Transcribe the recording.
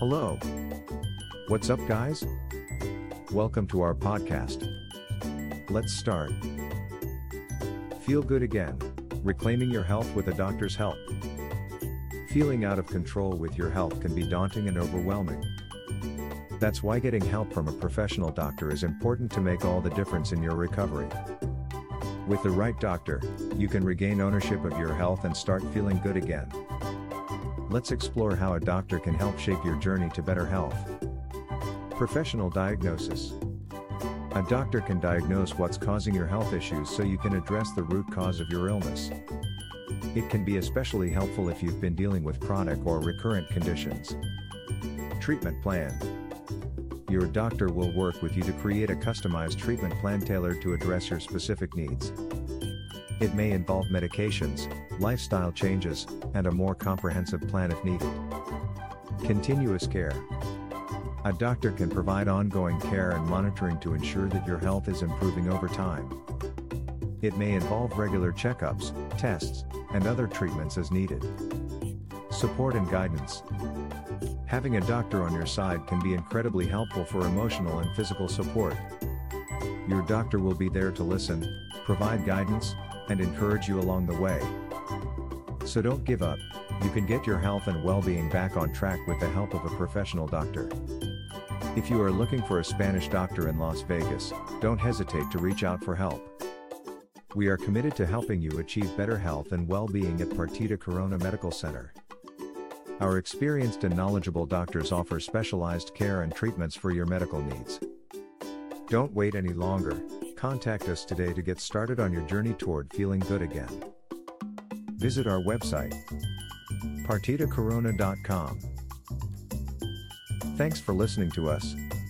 Hello. What's up, guys? Welcome to our podcast. Let's start. Feel good again. Reclaiming your health with a doctor's help. Feeling out of control with your health can be daunting and overwhelming. That's why getting help from a professional doctor is important to make all the difference in your recovery. With the right doctor, you can regain ownership of your health and start feeling good again. Let's explore how a doctor can help shape your journey to better health. Professional diagnosis. A doctor can diagnose what's causing your health issues so you can address the root cause of your illness. It can be especially helpful if you've been dealing with chronic or recurrent conditions. Treatment plan. Your doctor will work with you to create a customized treatment plan tailored to address your specific needs. It may involve medications, lifestyle changes, and a more comprehensive plan if needed. Continuous care. A doctor can provide ongoing care and monitoring to ensure that your health is improving over time. It may involve regular checkups, tests, and other treatments as needed. Support and guidance. Having a doctor on your side can be incredibly helpful for emotional and physical support. Your doctor will be there to listen, provide guidance, and encourage you along the way. So don't give up, you can get your health and well being back on track with the help of a professional doctor. If you are looking for a Spanish doctor in Las Vegas, don't hesitate to reach out for help. We are committed to helping you achieve better health and well being at Partida Corona Medical Center. Our experienced and knowledgeable doctors offer specialized care and treatments for your medical needs. Don't wait any longer, contact us today to get started on your journey toward feeling good again. Visit our website, partidacorona.com. Thanks for listening to us.